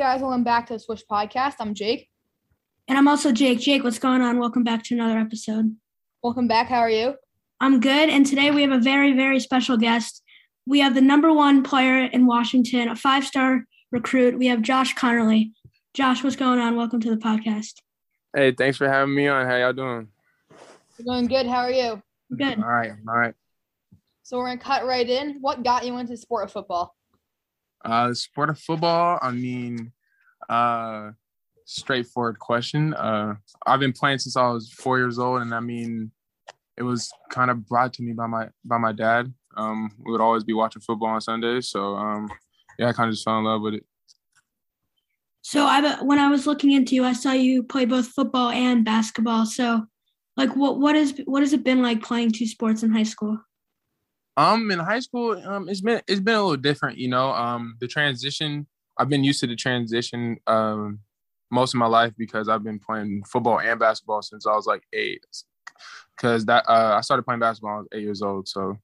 Hey guys, welcome back to the Swish Podcast. I'm Jake. And I'm also Jake. Jake, what's going on? Welcome back to another episode. Welcome back. How are you? I'm good. And today we have a very, very special guest. We have the number one player in Washington, a five star recruit. We have Josh Conerly. Josh, what's going on? Welcome to the podcast. Hey, thanks for having me on. How y'all doing? We're doing good. How are you? Good. All right, all right. So we're gonna cut right in. What got you into the sport of football? Uh, sport of football. I mean, uh, straightforward question. Uh, I've been playing since I was four years old, and I mean, it was kind of brought to me by my by my dad. Um, we would always be watching football on Sundays, so um, yeah, I kind of just fell in love with it. So I when I was looking into you, I saw you play both football and basketball. So, like, what what is what has it been like playing two sports in high school? Um, in high school, um, it's been it's been a little different, you know. Um, the transition. I've been used to the transition um most of my life because I've been playing football and basketball since I was like eight. Because that uh, I started playing basketball when I was eight years old, so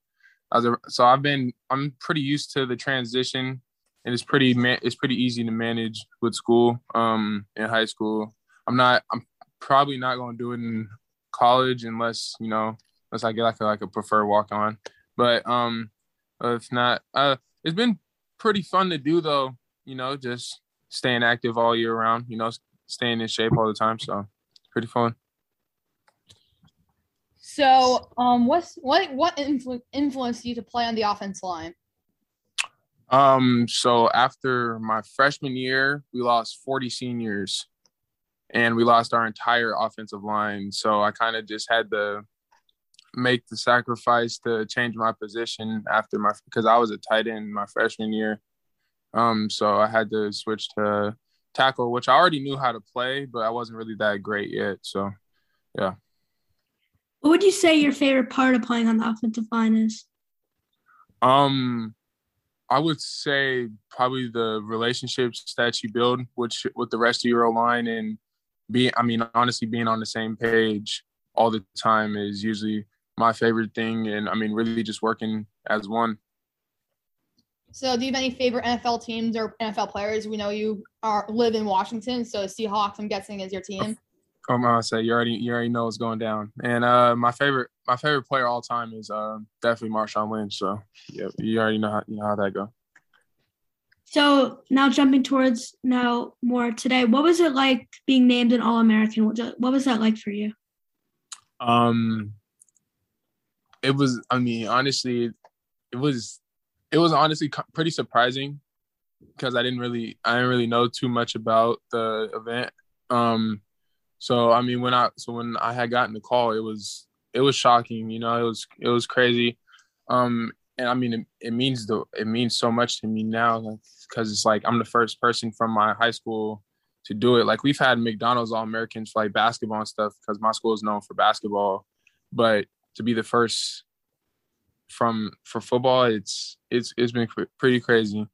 I was a, so I've been I'm pretty used to the transition, and it's pretty it's pretty easy to manage with school. Um, in high school, I'm not I'm probably not going to do it in college unless you know unless I get like a, like a preferred walk on. But um, if not, uh, it's been pretty fun to do though. You know, just staying active all year round. You know, staying in shape all the time. So pretty fun. So, um, what's what what influ- influenced you to play on the offense line? Um, so after my freshman year, we lost 40 seniors and we lost our entire offensive line. So I kind of just had to make the sacrifice to change my position after my because I was a tight end my freshman year. Um, so I had to switch to tackle, which I already knew how to play, but I wasn't really that great yet. So, yeah. What would you say your favorite part of playing on the offensive line is? Um, I would say probably the relationships that you build which with the rest of your line and being. I mean, honestly, being on the same page all the time is usually my favorite thing, and I mean, really just working as one. So, do you have any favorite NFL teams or NFL players? We know you are live in Washington, so Seahawks, I'm guessing, is your team. I'm gonna say you already you already know what's going down. And uh, my favorite my favorite player all time is uh, definitely Marshawn Lynch. So yeah, you already know how you know how that go. So now jumping towards now more today, what was it like being named an All American? What, what was that like for you? Um, it was. I mean, honestly, it was it was honestly pretty surprising because I didn't really I didn't really know too much about the event. Um, so I mean, when I so when I had gotten the call, it was it was shocking. You know, it was it was crazy. Um, and I mean, it, it means the it means so much to me now because it's like I'm the first person from my high school to do it. Like we've had McDonald's All Americans for like basketball and stuff because my school is known for basketball, but to be the first from for football, it's it's it's been pretty crazy.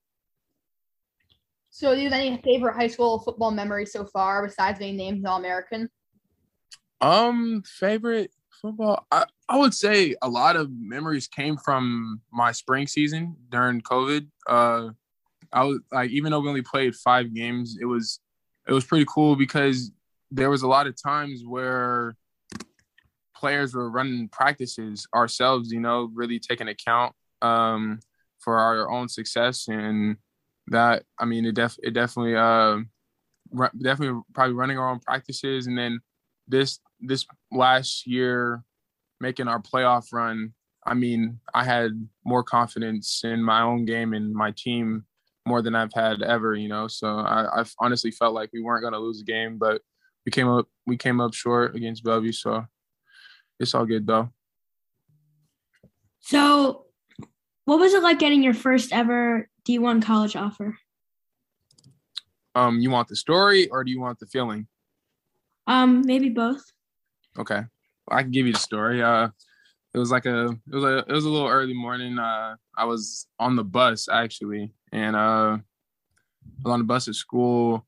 So, do you have any favorite high school football memories so far besides being named All American? Um, favorite football, I, I would say a lot of memories came from my spring season during COVID. Uh, I was like, even though we only played five games, it was it was pretty cool because there was a lot of times where players were running practices ourselves, you know, really taking account um, for our own success and that. I mean, it def it definitely uh, definitely probably running our own practices, and then this this last year making our playoff run. I mean, I had more confidence in my own game and my team more than I've had ever, you know. So I, I honestly felt like we weren't gonna lose the game, but we came up we came up short against Bellevue. So it's all good though. So, what was it like getting your first ever D1 college offer? Um, you want the story or do you want the feeling? Um, maybe both. Okay, well, I can give you the story. Uh, it was like a it was a it was a little early morning. Uh, I was on the bus actually, and uh, I was on the bus at school,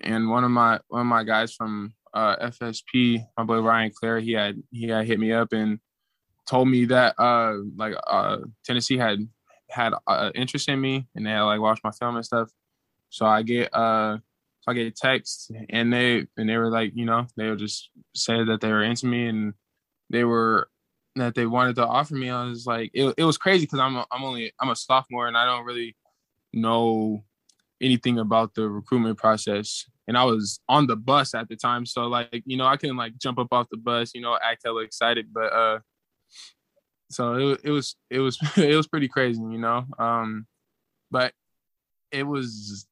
and one of my one of my guys from uh, FSP, my boy Ryan Clare, he had he had hit me up and told me that uh like uh Tennessee had had uh, interest in me and they had like watched my film and stuff. So I get uh so I get texts and they and they were like, you know, they would just say that they were into me and they were that they wanted to offer me. I was like, it, it was crazy because I'm a, I'm only I'm a sophomore and I don't really know anything about the recruitment process. And I was on the bus at the time, so like you know I couldn't like jump up off the bus, you know, act hella excited, but uh, so it it was it was it was pretty crazy, you know. Um, but it was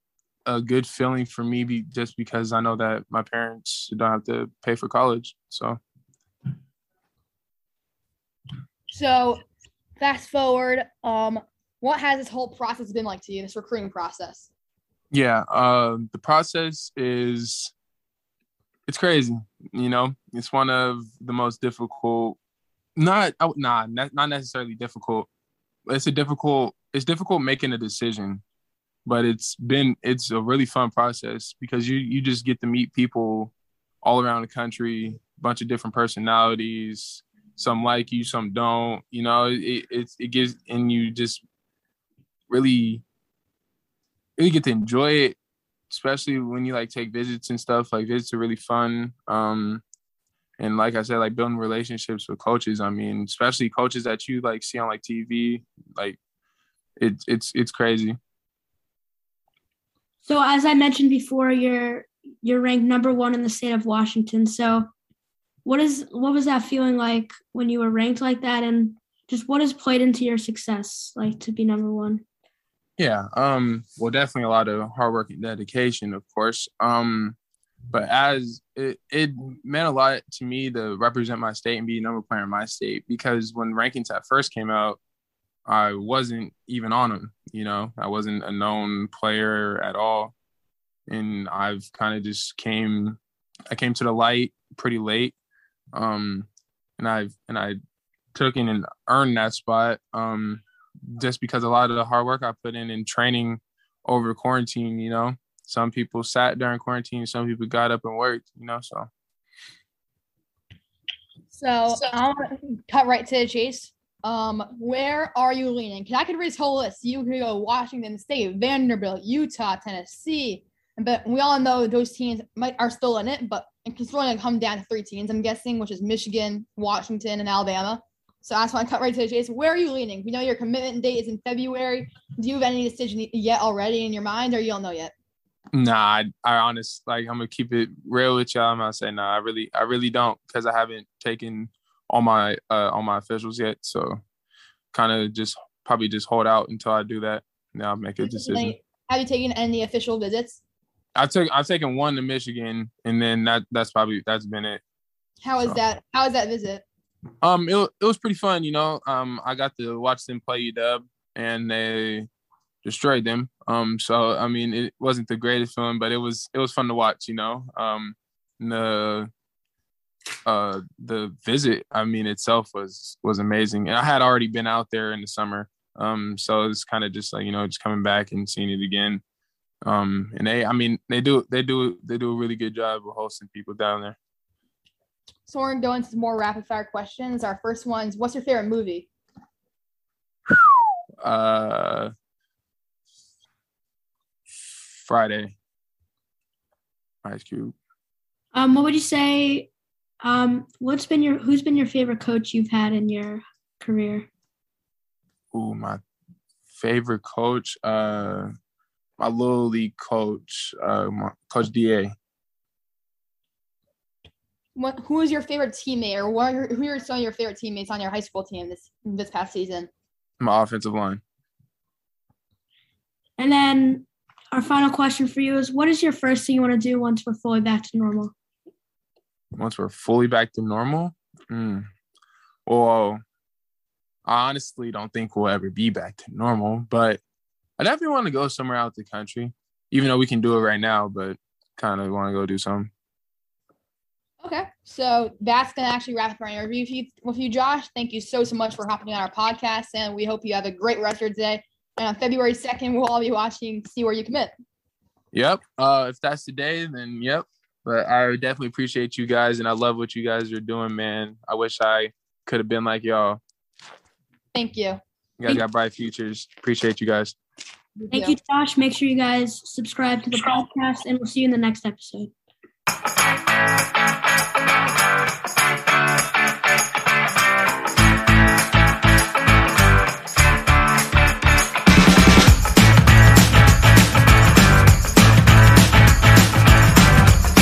a good feeling for me be, just because I know that my parents don't have to pay for college. So So fast forward, um, what has this whole process been like to you, this recruiting process? Yeah, uh, the process is it's crazy. You know, it's one of the most difficult. Not oh, nah, not necessarily difficult. It's a difficult. It's difficult making a decision, but it's been it's a really fun process because you you just get to meet people all around the country, bunch of different personalities, some like you, some don't. You know, it it, it gives and you just really really get to enjoy it, especially when you like take visits and stuff. Like visits are really fun. Um, and like I said, like building relationships with coaches. I mean, especially coaches that you like see on like TV. Like it's it's it's crazy. So as I mentioned before, you're you're ranked number one in the state of Washington. So what is what was that feeling like when you were ranked like that and just what has played into your success like to be number one yeah um well definitely a lot of hard work and dedication of course um but as it, it meant a lot to me to represent my state and be a number player in my state because when rankings at first came out i wasn't even on them you know i wasn't a known player at all and i've kind of just came i came to the light pretty late um, and I've and I took in and earned that spot um, just because a lot of the hard work I put in in training over quarantine. You know, some people sat during quarantine, some people got up and worked. You know, so. So, so I'll cut right to the chase. Um, where are you leaning? Because I could raise whole list. You could go Washington State, Vanderbilt, Utah, Tennessee, but we all know those teams might are still in it, but it's going to come down to three teams, I'm guessing, which is Michigan, Washington, and Alabama. So I just want to cut right to the chase. Where are you leaning? We know your commitment date is in February. Do you have any decision yet already in your mind, or you don't know yet? Nah, I, I honest like I'm gonna keep it real with y'all. I'm gonna say nah. I really, I really don't because I haven't taken all my uh all my officials yet. So kind of just probably just hold out until I do that. Now I'll make a decision. Have you taken any official visits? I took I've taken one to Michigan, and then that that's probably that's been it. How was so. that? How was that visit? Um, it it was pretty fun. You know, um, I got to watch them play UW, and they destroyed them. Um, so I mean, it wasn't the greatest film, but it was it was fun to watch. You know, um, the uh the visit, I mean, itself was was amazing, and I had already been out there in the summer. Um, so it's kind of just like you know, just coming back and seeing it again. Um, and they, I mean, they do, they do, they do a really good job of hosting people down there. So we're going to some more rapid fire questions. Our first one's, what's your favorite movie? Uh, Friday. Ice Cube. Um, what would you say? Um, what's been your who's been your favorite coach you've had in your career? Ooh, my favorite coach. Uh, my little league coach, uh, my, Coach Da. What? Who is your favorite teammate, or what? Are, who are some of your favorite teammates on your high school team this this past season? My offensive line. And then our final question for you is: What is your first thing you want to do once we're fully back to normal? Once we're fully back to normal, mm. well, I honestly don't think we'll ever be back to normal, but I definitely want to go somewhere out the country, even though we can do it right now, but kind of want to go do something. Okay, so that's gonna actually wrap up our interview with you, with you, Josh. Thank you so so much for hopping on our podcast, and we hope you have a great rest of your day. And on February second, we'll all be watching see where you commit. Yep. Uh, if that's the day, then yep. But I definitely appreciate you guys, and I love what you guys are doing, man. I wish I could have been like y'all. Thank you. You guys got bright futures. Appreciate you guys. Thank you, Josh. Make sure you guys subscribe to the podcast, and we'll see you in the next episode.